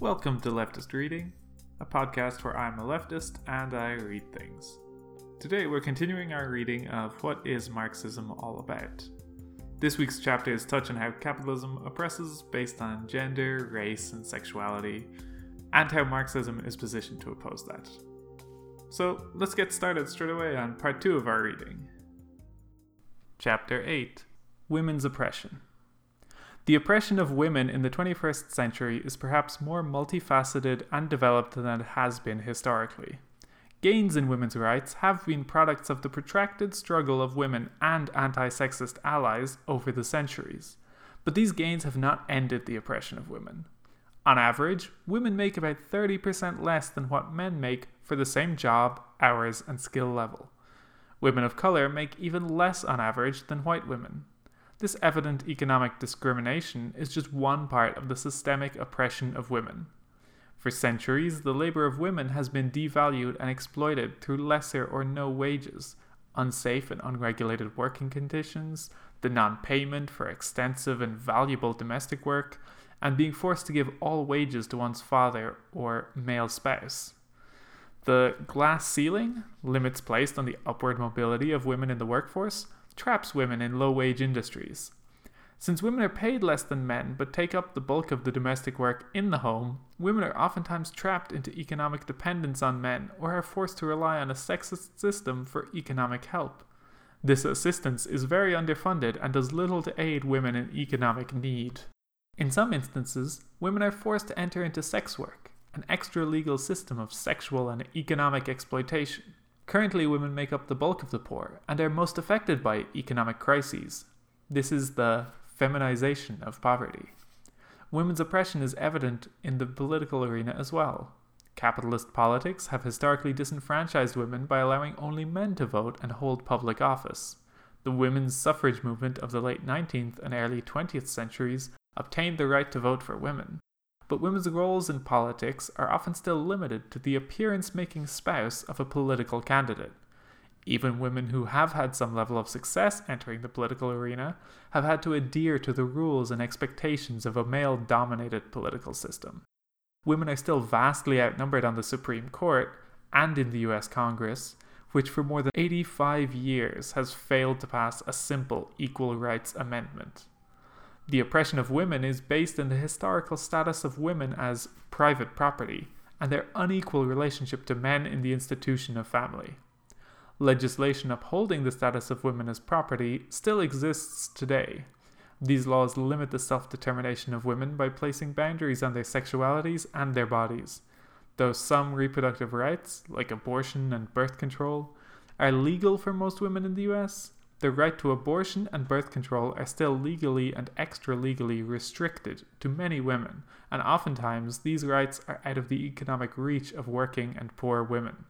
Welcome to Leftist Reading, a podcast where I'm a leftist and I read things. Today we're continuing our reading of What is Marxism All About? This week's chapter is touch on how capitalism oppresses based on gender, race, and sexuality, and how Marxism is positioned to oppose that. So let's get started straight away on part 2 of our reading. Chapter 8 Women's Oppression. The oppression of women in the 21st century is perhaps more multifaceted and developed than it has been historically. Gains in women's rights have been products of the protracted struggle of women and anti sexist allies over the centuries, but these gains have not ended the oppression of women. On average, women make about 30% less than what men make for the same job, hours, and skill level. Women of colour make even less on average than white women. This evident economic discrimination is just one part of the systemic oppression of women. For centuries, the labour of women has been devalued and exploited through lesser or no wages, unsafe and unregulated working conditions, the non payment for extensive and valuable domestic work, and being forced to give all wages to one's father or male spouse. The glass ceiling, limits placed on the upward mobility of women in the workforce, traps women in low wage industries. Since women are paid less than men but take up the bulk of the domestic work in the home, women are oftentimes trapped into economic dependence on men or are forced to rely on a sexist system for economic help. This assistance is very underfunded and does little to aid women in economic need. In some instances, women are forced to enter into sex work, an extra legal system of sexual and economic exploitation. Currently, women make up the bulk of the poor and are most affected by economic crises. This is the feminization of poverty. Women's oppression is evident in the political arena as well. Capitalist politics have historically disenfranchised women by allowing only men to vote and hold public office. The women's suffrage movement of the late 19th and early 20th centuries obtained the right to vote for women, but women's roles in politics are often still limited to the appearance making spouse of a political candidate. Even women who have had some level of success entering the political arena have had to adhere to the rules and expectations of a male dominated political system. Women are still vastly outnumbered on the Supreme Court and in the US Congress, which for more than 85 years has failed to pass a simple equal rights amendment. The oppression of women is based in the historical status of women as private property and their unequal relationship to men in the institution of family. Legislation upholding the status of women as property still exists today. These laws limit the self determination of women by placing boundaries on their sexualities and their bodies. Though some reproductive rights, like abortion and birth control, are legal for most women in the US, the right to abortion and birth control are still legally and extra legally restricted to many women, and oftentimes these rights are out of the economic reach of working and poor women.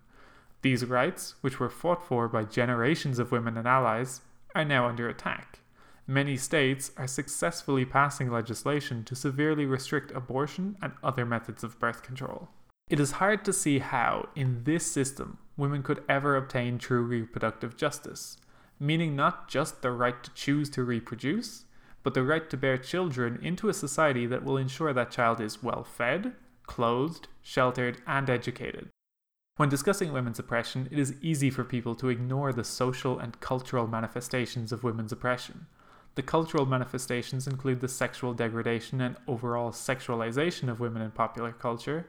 These rights, which were fought for by generations of women and allies, are now under attack. Many states are successfully passing legislation to severely restrict abortion and other methods of birth control. It is hard to see how, in this system, women could ever obtain true reproductive justice meaning not just the right to choose to reproduce, but the right to bear children into a society that will ensure that child is well fed, clothed, sheltered, and educated. When discussing women's oppression, it is easy for people to ignore the social and cultural manifestations of women's oppression. The cultural manifestations include the sexual degradation and overall sexualization of women in popular culture,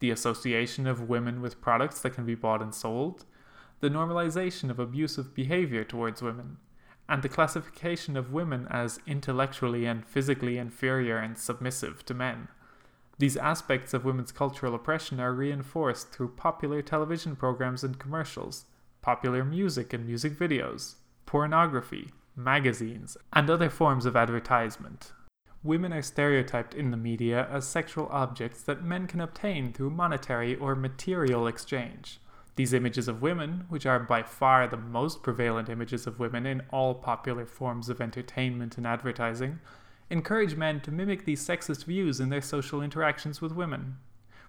the association of women with products that can be bought and sold, the normalization of abusive behavior towards women, and the classification of women as intellectually and physically inferior and submissive to men. These aspects of women's cultural oppression are reinforced through popular television programs and commercials, popular music and music videos, pornography, magazines, and other forms of advertisement. Women are stereotyped in the media as sexual objects that men can obtain through monetary or material exchange. These images of women, which are by far the most prevalent images of women in all popular forms of entertainment and advertising, encourage men to mimic these sexist views in their social interactions with women.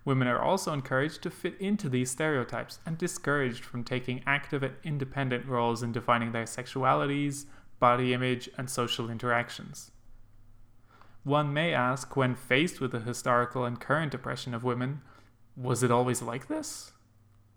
Women are also encouraged to fit into these stereotypes and discouraged from taking active and independent roles in defining their sexualities, body image, and social interactions. One may ask, when faced with the historical and current oppression of women, was it always like this?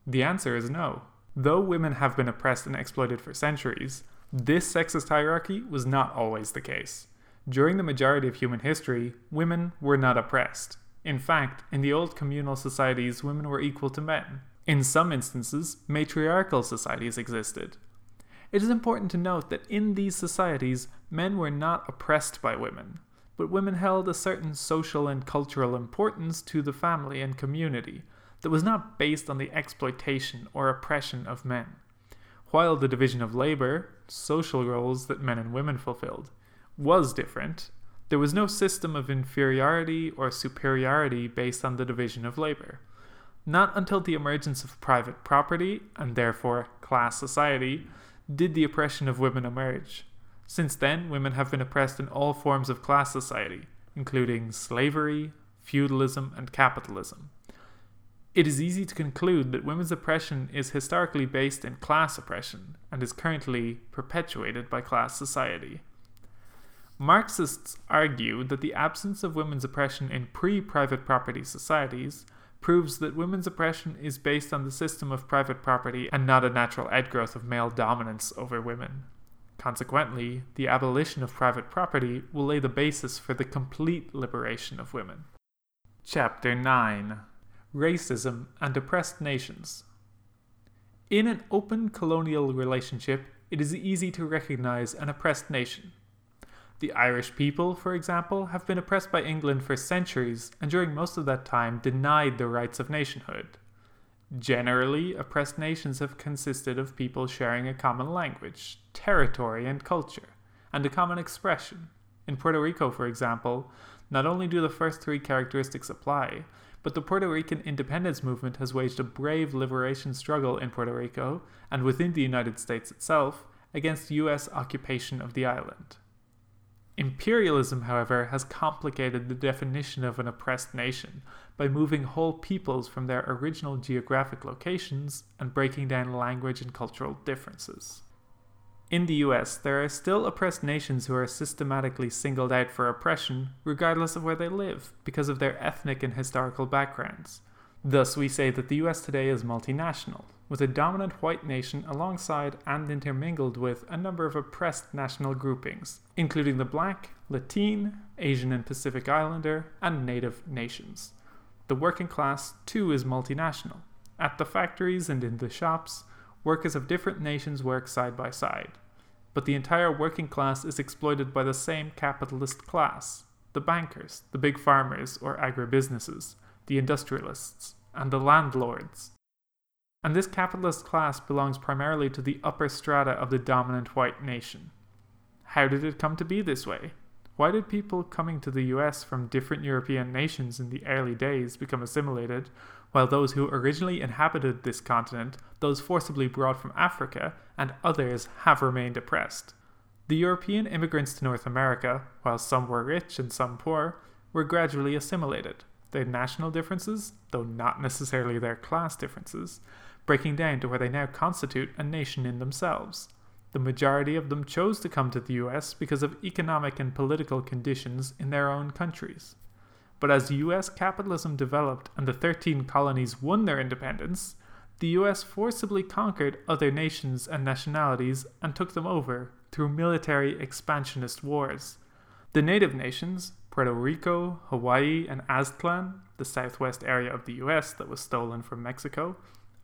The answer is no. Though women have been oppressed and exploited for centuries, this sexist hierarchy was not always the case. During the majority of human history, women were not oppressed. In fact, in the old communal societies, women were equal to men. In some instances, matriarchal societies existed. It is important to note that in these societies, men were not oppressed by women, but women held a certain social and cultural importance to the family and community that was not based on the exploitation or oppression of men. While the division of labor, social roles that men and women fulfilled, was different, there was no system of inferiority or superiority based on the division of labor. Not until the emergence of private property, and therefore class society, did the oppression of women emerge. Since then, women have been oppressed in all forms of class society, including slavery, feudalism, and capitalism. It is easy to conclude that women's oppression is historically based in class oppression and is currently perpetuated by class society. Marxists argue that the absence of women's oppression in pre private property societies proves that women's oppression is based on the system of private property and not a natural outgrowth of male dominance over women. Consequently, the abolition of private property will lay the basis for the complete liberation of women. Chapter 9 Racism and Oppressed Nations. In an open colonial relationship, it is easy to recognize an oppressed nation. The Irish people, for example, have been oppressed by England for centuries and during most of that time denied the rights of nationhood. Generally, oppressed nations have consisted of people sharing a common language, territory, and culture, and a common expression. In Puerto Rico, for example, not only do the first three characteristics apply, but the Puerto Rican independence movement has waged a brave liberation struggle in Puerto Rico and within the United States itself against US occupation of the island. Imperialism, however, has complicated the definition of an oppressed nation by moving whole peoples from their original geographic locations and breaking down language and cultural differences. In the US, there are still oppressed nations who are systematically singled out for oppression, regardless of where they live, because of their ethnic and historical backgrounds. Thus, we say that the US today is multinational, with a dominant white nation alongside and intermingled with a number of oppressed national groupings, including the Black, Latin, Asian and Pacific Islander, and Native nations. The working class, too, is multinational. At the factories and in the shops, workers of different nations work side by side. But the entire working class is exploited by the same capitalist class the bankers, the big farmers or agribusinesses, the industrialists, and the landlords. And this capitalist class belongs primarily to the upper strata of the dominant white nation. How did it come to be this way? Why did people coming to the US from different European nations in the early days become assimilated, while those who originally inhabited this continent, those forcibly brought from Africa, and others have remained oppressed? The European immigrants to North America, while some were rich and some poor, were gradually assimilated, their national differences, though not necessarily their class differences, breaking down to where they now constitute a nation in themselves. The majority of them chose to come to the US because of economic and political conditions in their own countries. But as US capitalism developed and the 13 colonies won their independence, the US forcibly conquered other nations and nationalities and took them over through military expansionist wars. The native nations, Puerto Rico, Hawaii, and Aztlan, the southwest area of the US that was stolen from Mexico,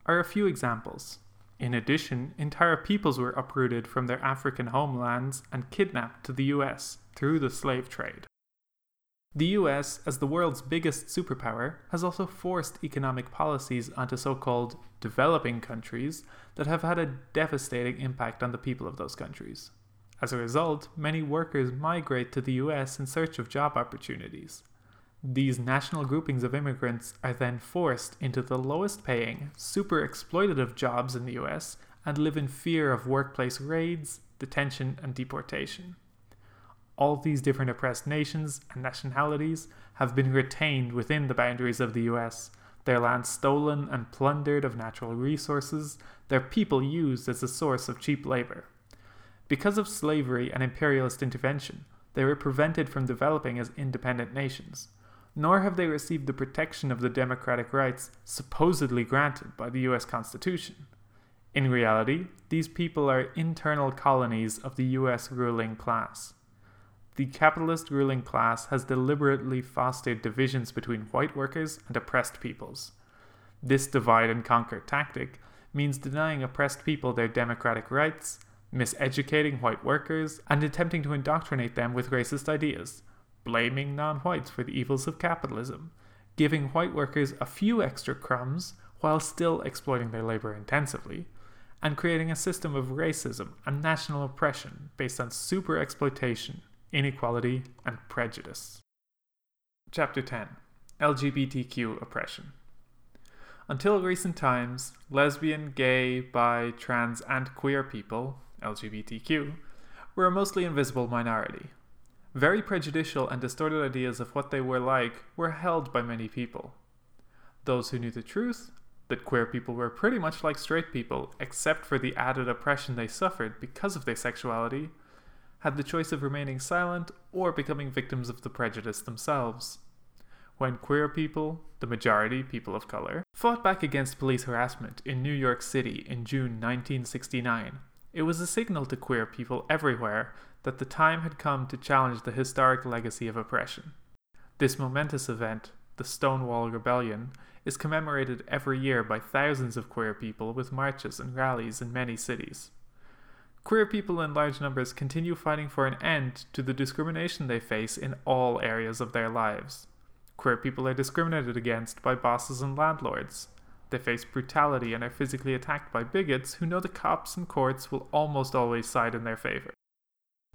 are a few examples. In addition, entire peoples were uprooted from their African homelands and kidnapped to the US through the slave trade. The US, as the world's biggest superpower, has also forced economic policies onto so called developing countries that have had a devastating impact on the people of those countries. As a result, many workers migrate to the US in search of job opportunities. These national groupings of immigrants are then forced into the lowest paying, super exploitative jobs in the US and live in fear of workplace raids, detention, and deportation. All these different oppressed nations and nationalities have been retained within the boundaries of the US, their land stolen and plundered of natural resources, their people used as a source of cheap labor. Because of slavery and imperialist intervention, they were prevented from developing as independent nations, nor have they received the protection of the democratic rights supposedly granted by the US Constitution. In reality, these people are internal colonies of the US ruling class. The capitalist ruling class has deliberately fostered divisions between white workers and oppressed peoples. This divide and conquer tactic means denying oppressed people their democratic rights, miseducating white workers, and attempting to indoctrinate them with racist ideas, blaming non whites for the evils of capitalism, giving white workers a few extra crumbs while still exploiting their labor intensively, and creating a system of racism and national oppression based on super exploitation, inequality, and prejudice. Chapter 10 LGBTQ Oppression until recent times, lesbian, gay, bi, trans, and queer people, LGBTQ, were a mostly invisible minority. Very prejudicial and distorted ideas of what they were like were held by many people. Those who knew the truth, that queer people were pretty much like straight people, except for the added oppression they suffered because of their sexuality, had the choice of remaining silent or becoming victims of the prejudice themselves when queer people, the majority people of color, fought back against police harassment in New York City in June 1969. It was a signal to queer people everywhere that the time had come to challenge the historic legacy of oppression. This momentous event, the Stonewall Rebellion, is commemorated every year by thousands of queer people with marches and rallies in many cities. Queer people in large numbers continue fighting for an end to the discrimination they face in all areas of their lives. Queer people are discriminated against by bosses and landlords. They face brutality and are physically attacked by bigots who know the cops and courts will almost always side in their favor.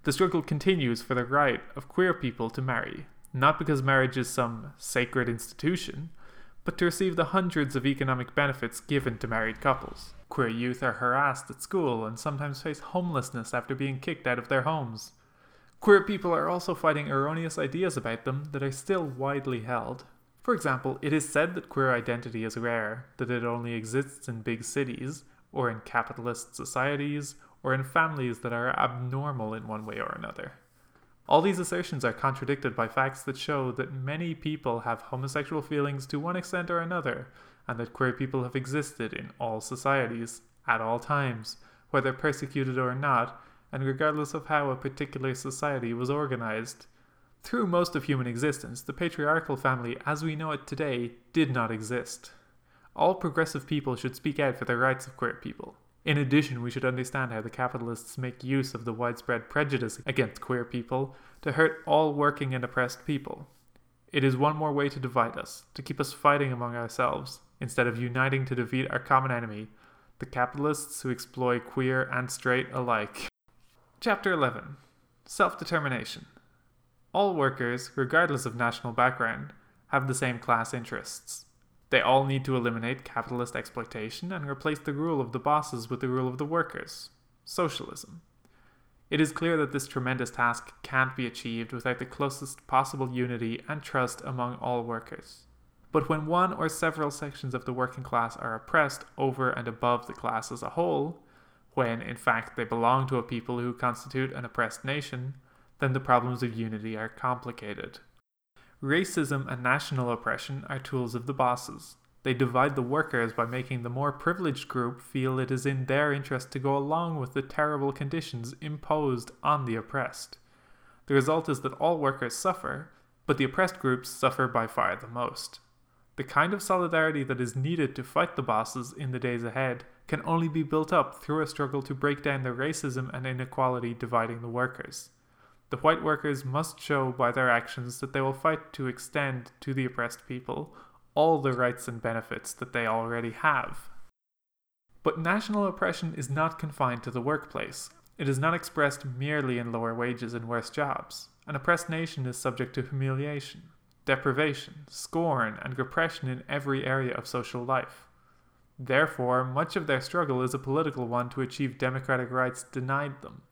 The struggle continues for the right of queer people to marry, not because marriage is some sacred institution, but to receive the hundreds of economic benefits given to married couples. Queer youth are harassed at school and sometimes face homelessness after being kicked out of their homes. Queer people are also fighting erroneous ideas about them that are still widely held. For example, it is said that queer identity is rare, that it only exists in big cities, or in capitalist societies, or in families that are abnormal in one way or another. All these assertions are contradicted by facts that show that many people have homosexual feelings to one extent or another, and that queer people have existed in all societies, at all times, whether persecuted or not, and regardless of how a particular society was organized. Through most of human existence, the patriarchal family as we know it today did not exist. All progressive people should speak out for the rights of queer people. In addition, we should understand how the capitalists make use of the widespread prejudice against queer people to hurt all working and oppressed people. It is one more way to divide us, to keep us fighting among ourselves, instead of uniting to defeat our common enemy, the capitalists who exploit queer and straight alike. Chapter 11 Self Determination. All workers, regardless of national background, have the same class interests. They all need to eliminate capitalist exploitation and replace the rule of the bosses with the rule of the workers socialism. It is clear that this tremendous task can't be achieved without the closest possible unity and trust among all workers. But when one or several sections of the working class are oppressed over and above the class as a whole, when in fact they belong to a people who constitute an oppressed nation, then the problems of unity are complicated. Racism and national oppression are tools of the bosses. They divide the workers by making the more privileged group feel it is in their interest to go along with the terrible conditions imposed on the oppressed. The result is that all workers suffer, but the oppressed groups suffer by far the most. The kind of solidarity that is needed to fight the bosses in the days ahead can only be built up through a struggle to break down the racism and inequality dividing the workers. The white workers must show by their actions that they will fight to extend to the oppressed people all the rights and benefits that they already have. But national oppression is not confined to the workplace. It is not expressed merely in lower wages and worse jobs. An oppressed nation is subject to humiliation, deprivation, scorn, and repression in every area of social life. Therefore, much of their struggle is a political one to achieve democratic rights denied them.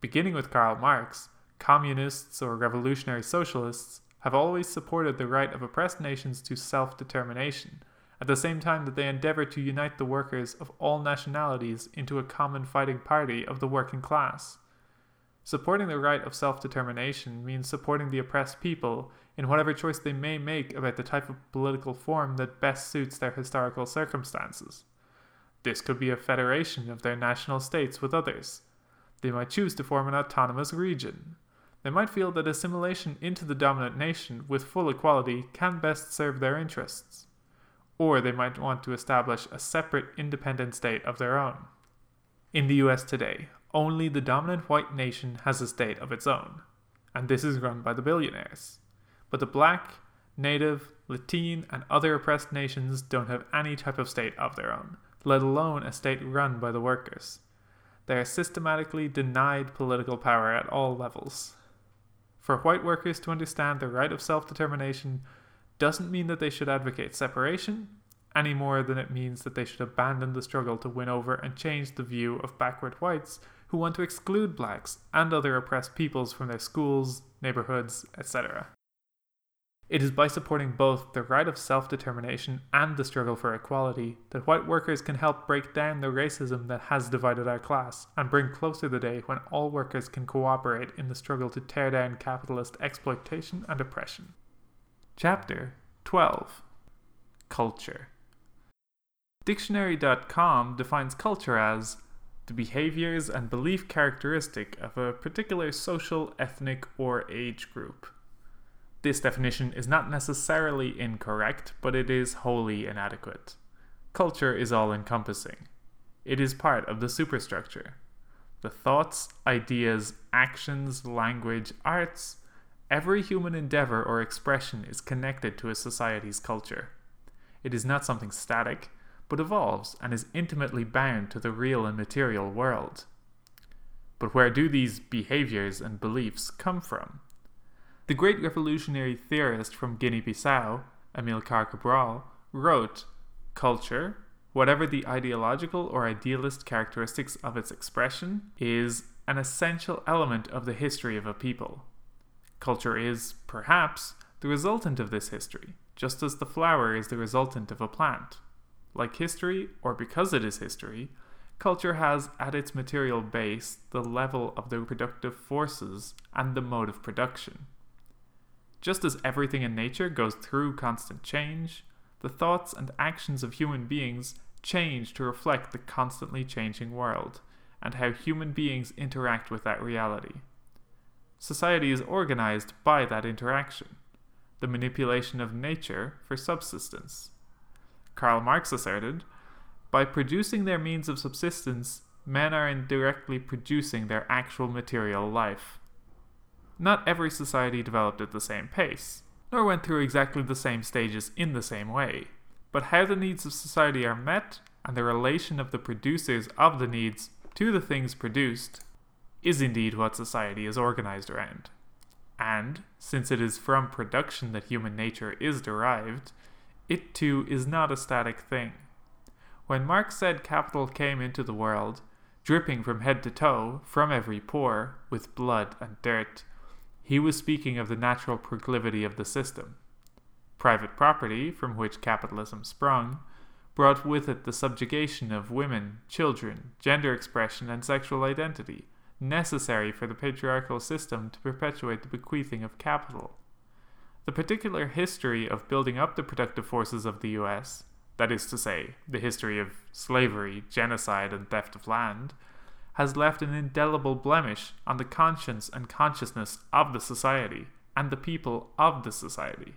Beginning with Karl Marx, communists or revolutionary socialists have always supported the right of oppressed nations to self determination, at the same time that they endeavor to unite the workers of all nationalities into a common fighting party of the working class. Supporting the right of self determination means supporting the oppressed people in whatever choice they may make about the type of political form that best suits their historical circumstances. This could be a federation of their national states with others. They might choose to form an autonomous region. They might feel that assimilation into the dominant nation with full equality can best serve their interests. Or they might want to establish a separate independent state of their own. In the US today, only the dominant white nation has a state of its own, and this is run by the billionaires. But the black, native, Latin, and other oppressed nations don't have any type of state of their own, let alone a state run by the workers. They are systematically denied political power at all levels. For white workers to understand the right of self determination doesn't mean that they should advocate separation, any more than it means that they should abandon the struggle to win over and change the view of backward whites who want to exclude blacks and other oppressed peoples from their schools, neighborhoods, etc. It is by supporting both the right of self determination and the struggle for equality that white workers can help break down the racism that has divided our class and bring closer the day when all workers can cooperate in the struggle to tear down capitalist exploitation and oppression. Chapter 12 Culture Dictionary.com defines culture as the behaviors and belief characteristic of a particular social, ethnic, or age group. This definition is not necessarily incorrect, but it is wholly inadequate. Culture is all encompassing. It is part of the superstructure. The thoughts, ideas, actions, language, arts, every human endeavor or expression is connected to a society's culture. It is not something static, but evolves and is intimately bound to the real and material world. But where do these behaviors and beliefs come from? The great revolutionary theorist from Guinea Bissau, Amilcar Cabral, wrote Culture, whatever the ideological or idealist characteristics of its expression, is an essential element of the history of a people. Culture is, perhaps, the resultant of this history, just as the flower is the resultant of a plant. Like history, or because it is history, culture has at its material base the level of the productive forces and the mode of production. Just as everything in nature goes through constant change, the thoughts and actions of human beings change to reflect the constantly changing world and how human beings interact with that reality. Society is organized by that interaction, the manipulation of nature for subsistence. Karl Marx asserted by producing their means of subsistence, men are indirectly producing their actual material life. Not every society developed at the same pace, nor went through exactly the same stages in the same way, but how the needs of society are met and the relation of the producers of the needs to the things produced is indeed what society is organized around. And, since it is from production that human nature is derived, it too is not a static thing. When Marx said capital came into the world, dripping from head to toe, from every pore, with blood and dirt, he was speaking of the natural proclivity of the system. Private property, from which capitalism sprung, brought with it the subjugation of women, children, gender expression, and sexual identity, necessary for the patriarchal system to perpetuate the bequeathing of capital. The particular history of building up the productive forces of the US, that is to say, the history of slavery, genocide, and theft of land, has left an indelible blemish on the conscience and consciousness of the society and the people of the society.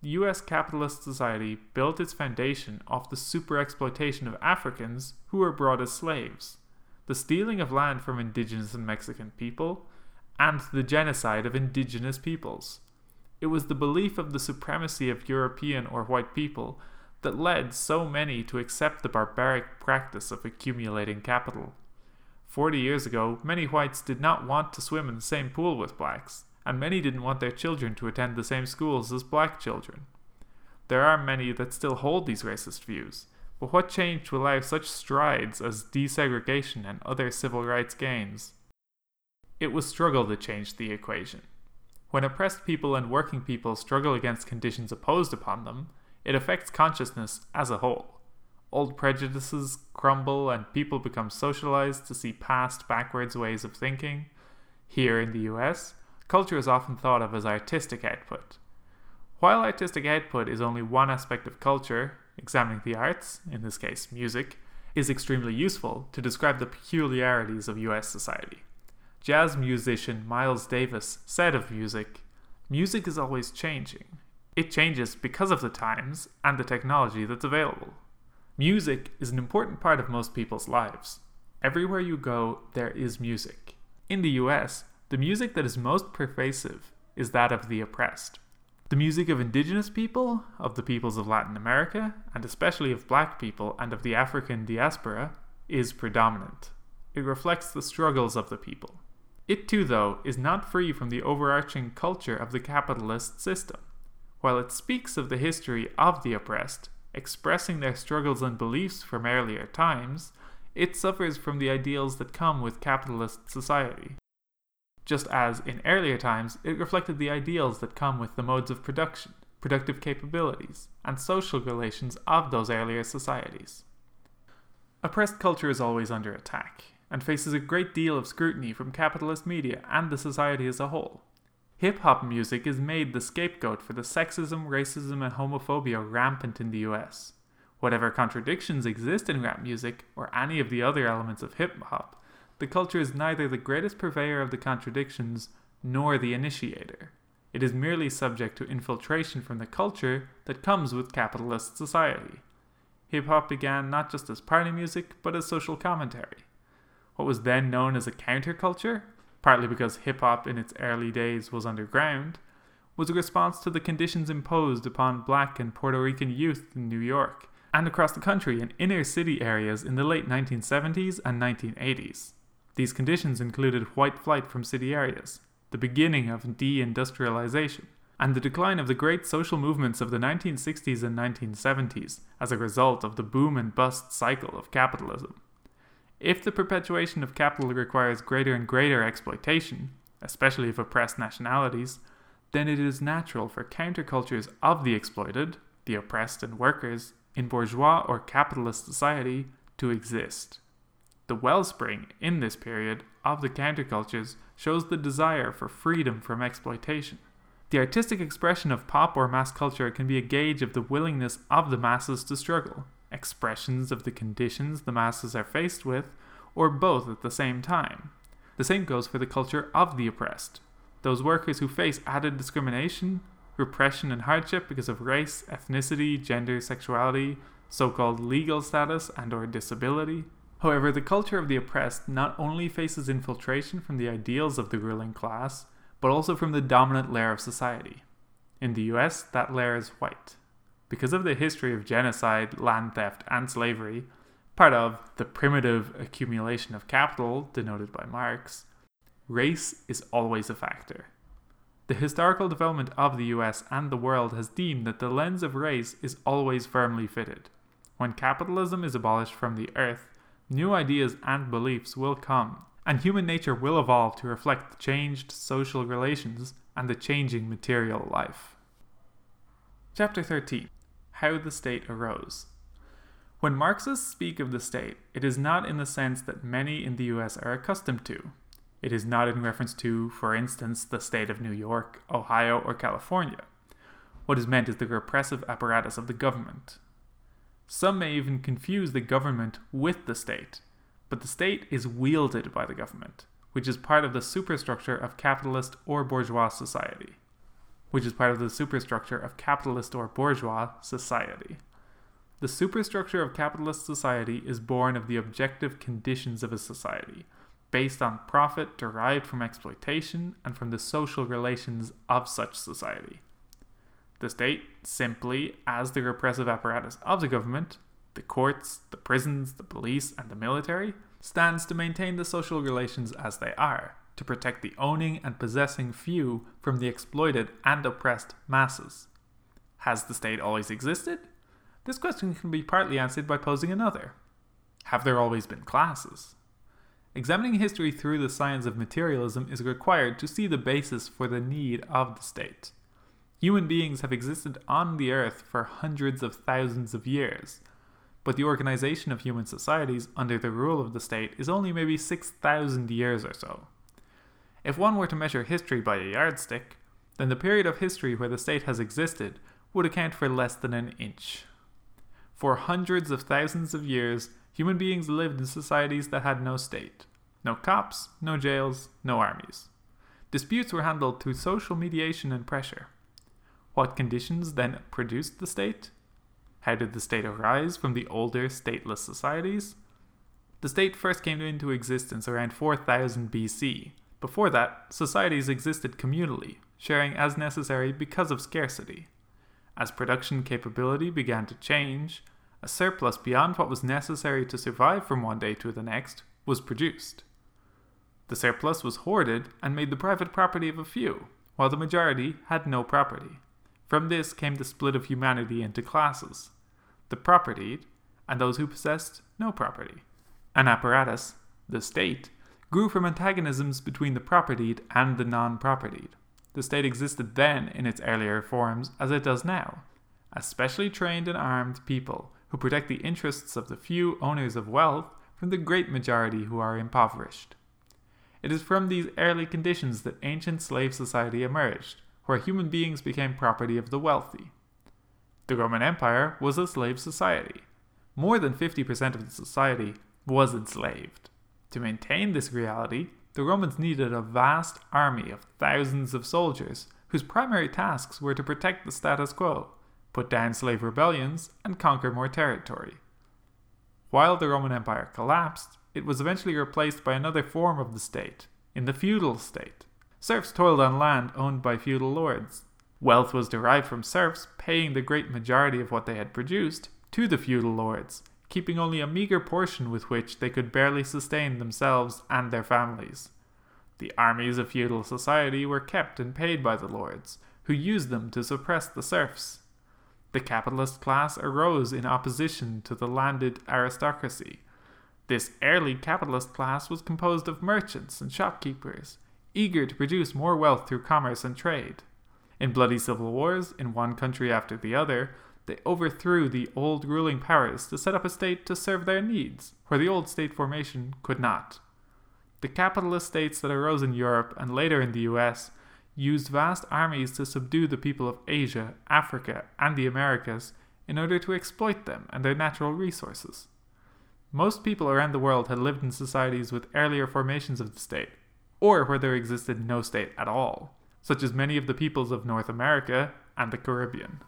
The US capitalist society built its foundation off the superexploitation of Africans who were brought as slaves, the stealing of land from indigenous and Mexican people, and the genocide of indigenous peoples. It was the belief of the supremacy of European or white people that led so many to accept the barbaric practice of accumulating capital. Forty years ago, many whites did not want to swim in the same pool with blacks, and many didn't want their children to attend the same schools as black children. There are many that still hold these racist views, but what changed to allow such strides as desegregation and other civil rights gains? It was struggle that changed the equation. When oppressed people and working people struggle against conditions opposed upon them, it affects consciousness as a whole. Old prejudices crumble and people become socialized to see past backwards ways of thinking. Here in the US, culture is often thought of as artistic output. While artistic output is only one aspect of culture, examining the arts, in this case music, is extremely useful to describe the peculiarities of US society. Jazz musician Miles Davis said of music, Music is always changing. It changes because of the times and the technology that's available. Music is an important part of most people's lives. Everywhere you go, there is music. In the US, the music that is most pervasive is that of the oppressed. The music of indigenous people, of the peoples of Latin America, and especially of black people and of the African diaspora, is predominant. It reflects the struggles of the people. It too, though, is not free from the overarching culture of the capitalist system. While it speaks of the history of the oppressed, expressing their struggles and beliefs from earlier times, it suffers from the ideals that come with capitalist society. Just as in earlier times, it reflected the ideals that come with the modes of production, productive capabilities, and social relations of those earlier societies. Oppressed culture is always under attack, and faces a great deal of scrutiny from capitalist media and the society as a whole. Hip hop music is made the scapegoat for the sexism, racism, and homophobia rampant in the US. Whatever contradictions exist in rap music or any of the other elements of hip hop, the culture is neither the greatest purveyor of the contradictions nor the initiator. It is merely subject to infiltration from the culture that comes with capitalist society. Hip hop began not just as party music, but as social commentary. What was then known as a counterculture, partly because hip hop in its early days was underground, was a response to the conditions imposed upon black and Puerto Rican youth in New York and across the country in inner city areas in the late 1970s and 1980s. These conditions included white flight from city areas, the beginning of deindustrialization, and the decline of the great social movements of the 1960s and 1970s as a result of the boom and bust cycle of capitalism. If the perpetuation of capital requires greater and greater exploitation, especially of oppressed nationalities, then it is natural for countercultures of the exploited, the oppressed and workers, in bourgeois or capitalist society to exist. The wellspring, in this period, of the countercultures shows the desire for freedom from exploitation. The artistic expression of pop or mass culture can be a gauge of the willingness of the masses to struggle, expressions of the conditions the masses are faced with, or both at the same time. The same goes for the culture of the oppressed. Those workers who face added discrimination, repression, and hardship because of race, ethnicity, gender, sexuality, so-called legal status, and or disability. However, the culture of the oppressed not only faces infiltration from the ideals of the ruling class, but also from the dominant layer of society. In the US, that layer is white. Because of the history of genocide, land theft, and slavery, part of the primitive accumulation of capital denoted by Marx, race is always a factor. The historical development of the US and the world has deemed that the lens of race is always firmly fitted. When capitalism is abolished from the earth, new ideas and beliefs will come, and human nature will evolve to reflect the changed social relations and the changing material life. Chapter 13 How the State Arose. When Marxists speak of the state, it is not in the sense that many in the US are accustomed to, it is not in reference to, for instance, the state of New York, Ohio, or California. What is meant is the repressive apparatus of the government. Some may even confuse the government with the state, but the state is wielded by the government, which is part of the superstructure of capitalist or bourgeois society. Which is part of the superstructure of capitalist or bourgeois society. The superstructure of capitalist society is born of the objective conditions of a society, based on profit derived from exploitation and from the social relations of such society. The state, simply as the repressive apparatus of the government, the courts, the prisons, the police, and the military, stands to maintain the social relations as they are, to protect the owning and possessing few from the exploited and oppressed masses. Has the state always existed? This question can be partly answered by posing another. Have there always been classes? Examining history through the science of materialism is required to see the basis for the need of the state. Human beings have existed on the earth for hundreds of thousands of years, but the organization of human societies under the rule of the state is only maybe 6,000 years or so. If one were to measure history by a yardstick, then the period of history where the state has existed would account for less than an inch. For hundreds of thousands of years, human beings lived in societies that had no state. No cops, no jails, no armies. Disputes were handled through social mediation and pressure. What conditions then produced the state? How did the state arise from the older stateless societies? The state first came into existence around 4000 BC. Before that, societies existed communally, sharing as necessary because of scarcity. As production capability began to change, a surplus beyond what was necessary to survive from one day to the next was produced. The surplus was hoarded and made the private property of a few, while the majority had no property. From this came the split of humanity into classes the propertied and those who possessed no property. An apparatus, the state, grew from antagonisms between the propertied and the non propertied. The state existed then in its earlier forms as it does now, as specially trained and armed people who protect the interests of the few owners of wealth from the great majority who are impoverished. It is from these early conditions that ancient slave society emerged, where human beings became property of the wealthy. The Roman Empire was a slave society. More than 50% of the society was enslaved. To maintain this reality, the Romans needed a vast army of thousands of soldiers whose primary tasks were to protect the status quo, put down slave rebellions, and conquer more territory. While the Roman Empire collapsed, it was eventually replaced by another form of the state, in the feudal state. Serfs toiled on land owned by feudal lords. Wealth was derived from serfs paying the great majority of what they had produced to the feudal lords, keeping only a meagre portion with which they could barely sustain themselves and their families. The armies of feudal society were kept and paid by the lords, who used them to suppress the serfs. The capitalist class arose in opposition to the landed aristocracy. This early capitalist class was composed of merchants and shopkeepers, eager to produce more wealth through commerce and trade. In bloody civil wars, in one country after the other, they overthrew the old ruling powers to set up a state to serve their needs, where the old state formation could not. The capitalist states that arose in Europe and later in the US used vast armies to subdue the people of Asia, Africa, and the Americas in order to exploit them and their natural resources. Most people around the world had lived in societies with earlier formations of the state, or where there existed no state at all, such as many of the peoples of North America and the Caribbean.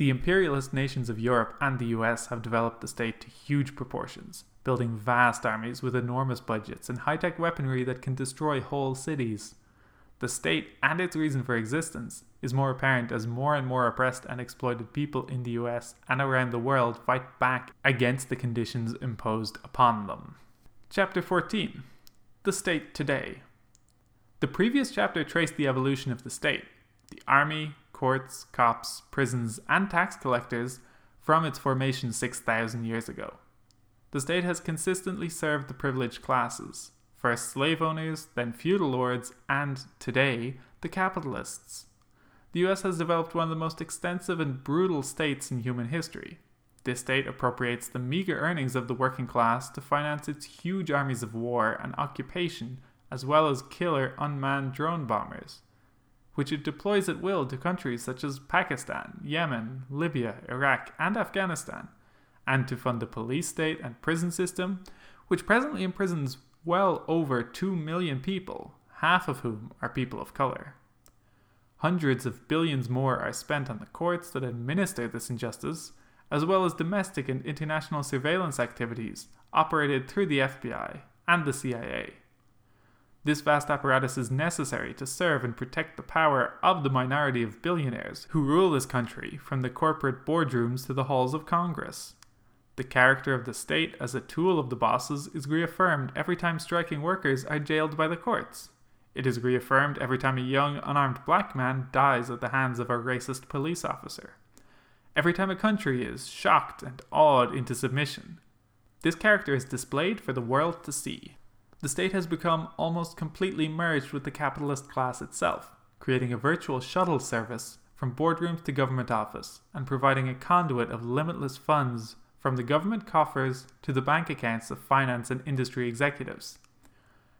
The imperialist nations of Europe and the US have developed the state to huge proportions, building vast armies with enormous budgets and high tech weaponry that can destroy whole cities. The state and its reason for existence is more apparent as more and more oppressed and exploited people in the US and around the world fight back against the conditions imposed upon them. Chapter 14 The State Today. The previous chapter traced the evolution of the state, the army, courts, cops, prisons, and tax collectors from its formation 6,000 years ago. The state has consistently served the privileged classes, first slave owners, then feudal lords, and, today, the capitalists. The US has developed one of the most extensive and brutal states in human history. This state appropriates the meager earnings of the working class to finance its huge armies of war and occupation, as well as killer unmanned drone bombers which it deploys at will to countries such as Pakistan, Yemen, Libya, Iraq, and Afghanistan, and to fund the police state and prison system, which presently imprisons well over 2 million people, half of whom are people of color. Hundreds of billions more are spent on the courts that administer this injustice, as well as domestic and international surveillance activities operated through the FBI and the CIA. This vast apparatus is necessary to serve and protect the power of the minority of billionaires who rule this country from the corporate boardrooms to the halls of Congress. The character of the state as a tool of the bosses is reaffirmed every time striking workers are jailed by the courts. It is reaffirmed every time a young, unarmed black man dies at the hands of a racist police officer. Every time a country is shocked and awed into submission. This character is displayed for the world to see the state has become almost completely merged with the capitalist class itself, creating a virtual shuttle service from boardrooms to government office and providing a conduit of limitless funds from the government coffers to the bank accounts of finance and industry executives.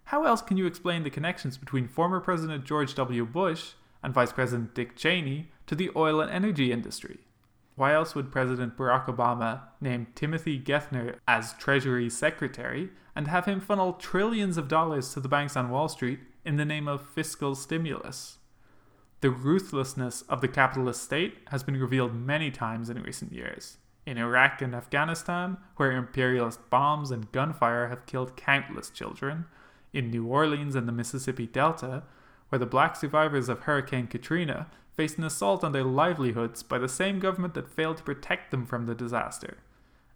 how else can you explain the connections between former President George W. Bush and Vice President Dick Cheney to the oil and energy industry? Why else would President Barack Obama name Timothy Geithner as Treasury Secretary and have him funnel trillions of dollars to the banks on Wall Street in the name of fiscal stimulus? The ruthlessness of the capitalist state has been revealed many times in recent years. In Iraq and Afghanistan, where imperialist bombs and gunfire have killed countless children, in New Orleans and the Mississippi Delta, where the black survivors of Hurricane Katrina faced an assault on their livelihoods by the same government that failed to protect them from the disaster.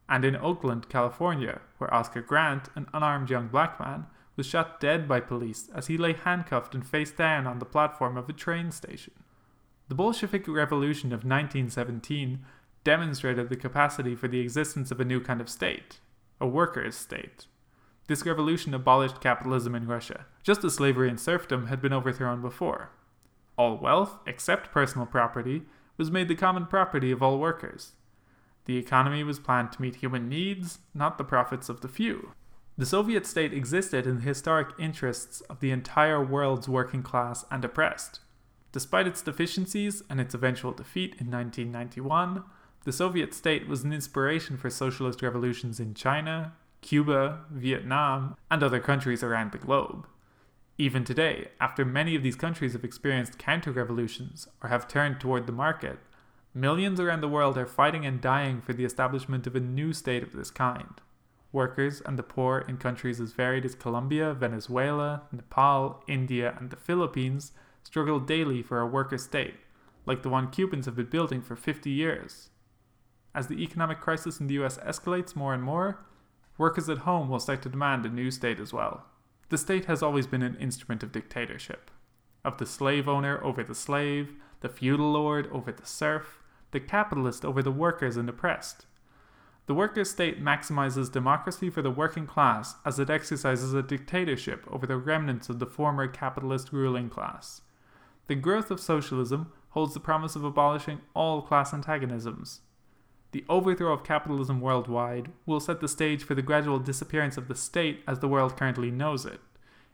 And in Oakland, California, where Oscar Grant, an unarmed young black man, was shot dead by police as he lay handcuffed and face down on the platform of a train station. The Bolshevik Revolution of 1917 demonstrated the capacity for the existence of a new kind of state, a workers' state. This revolution abolished capitalism in Russia, just as slavery and serfdom had been overthrown before. All wealth, except personal property, was made the common property of all workers. The economy was planned to meet human needs, not the profits of the few. The Soviet state existed in the historic interests of the entire world's working class and oppressed. Despite its deficiencies and its eventual defeat in 1991, the Soviet state was an inspiration for socialist revolutions in China, Cuba, Vietnam, and other countries around the globe. Even today, after many of these countries have experienced counter revolutions or have turned toward the market, millions around the world are fighting and dying for the establishment of a new state of this kind. Workers and the poor in countries as varied as Colombia, Venezuela, Nepal, India, and the Philippines struggle daily for a worker state, like the one Cubans have been building for 50 years. As the economic crisis in the US escalates more and more, workers at home will start to demand a new state as well. The state has always been an instrument of dictatorship of the slave owner over the slave, the feudal lord over the serf, the capitalist over the workers and oppressed. The worker state maximizes democracy for the working class as it exercises a dictatorship over the remnants of the former capitalist ruling class. The growth of socialism holds the promise of abolishing all class antagonisms. The overthrow of capitalism worldwide will set the stage for the gradual disappearance of the state as the world currently knows it.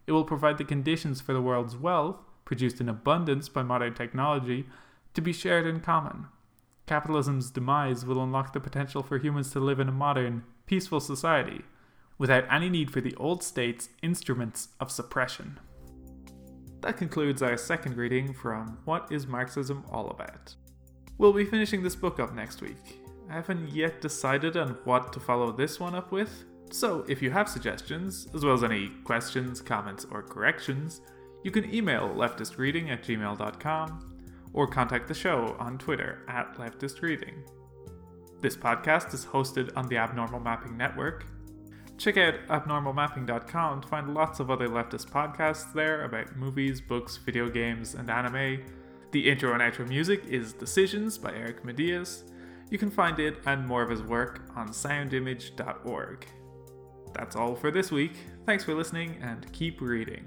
It will provide the conditions for the world's wealth, produced in abundance by modern technology, to be shared in common. Capitalism's demise will unlock the potential for humans to live in a modern, peaceful society, without any need for the old state's instruments of suppression. That concludes our second reading from What is Marxism All About? We'll be finishing this book up next week, I haven't yet decided on what to follow this one up with, so if you have suggestions, as well as any questions, comments, or corrections, you can email leftistreading at gmail.com or contact the show on Twitter at leftistreading. This podcast is hosted on the Abnormal Mapping Network. Check out abnormalmapping.com to find lots of other leftist podcasts there about movies, books, video games, and anime. The intro and outro music is Decisions by Eric Matyas. You can find it and more of his work on soundimage.org. That's all for this week. Thanks for listening and keep reading.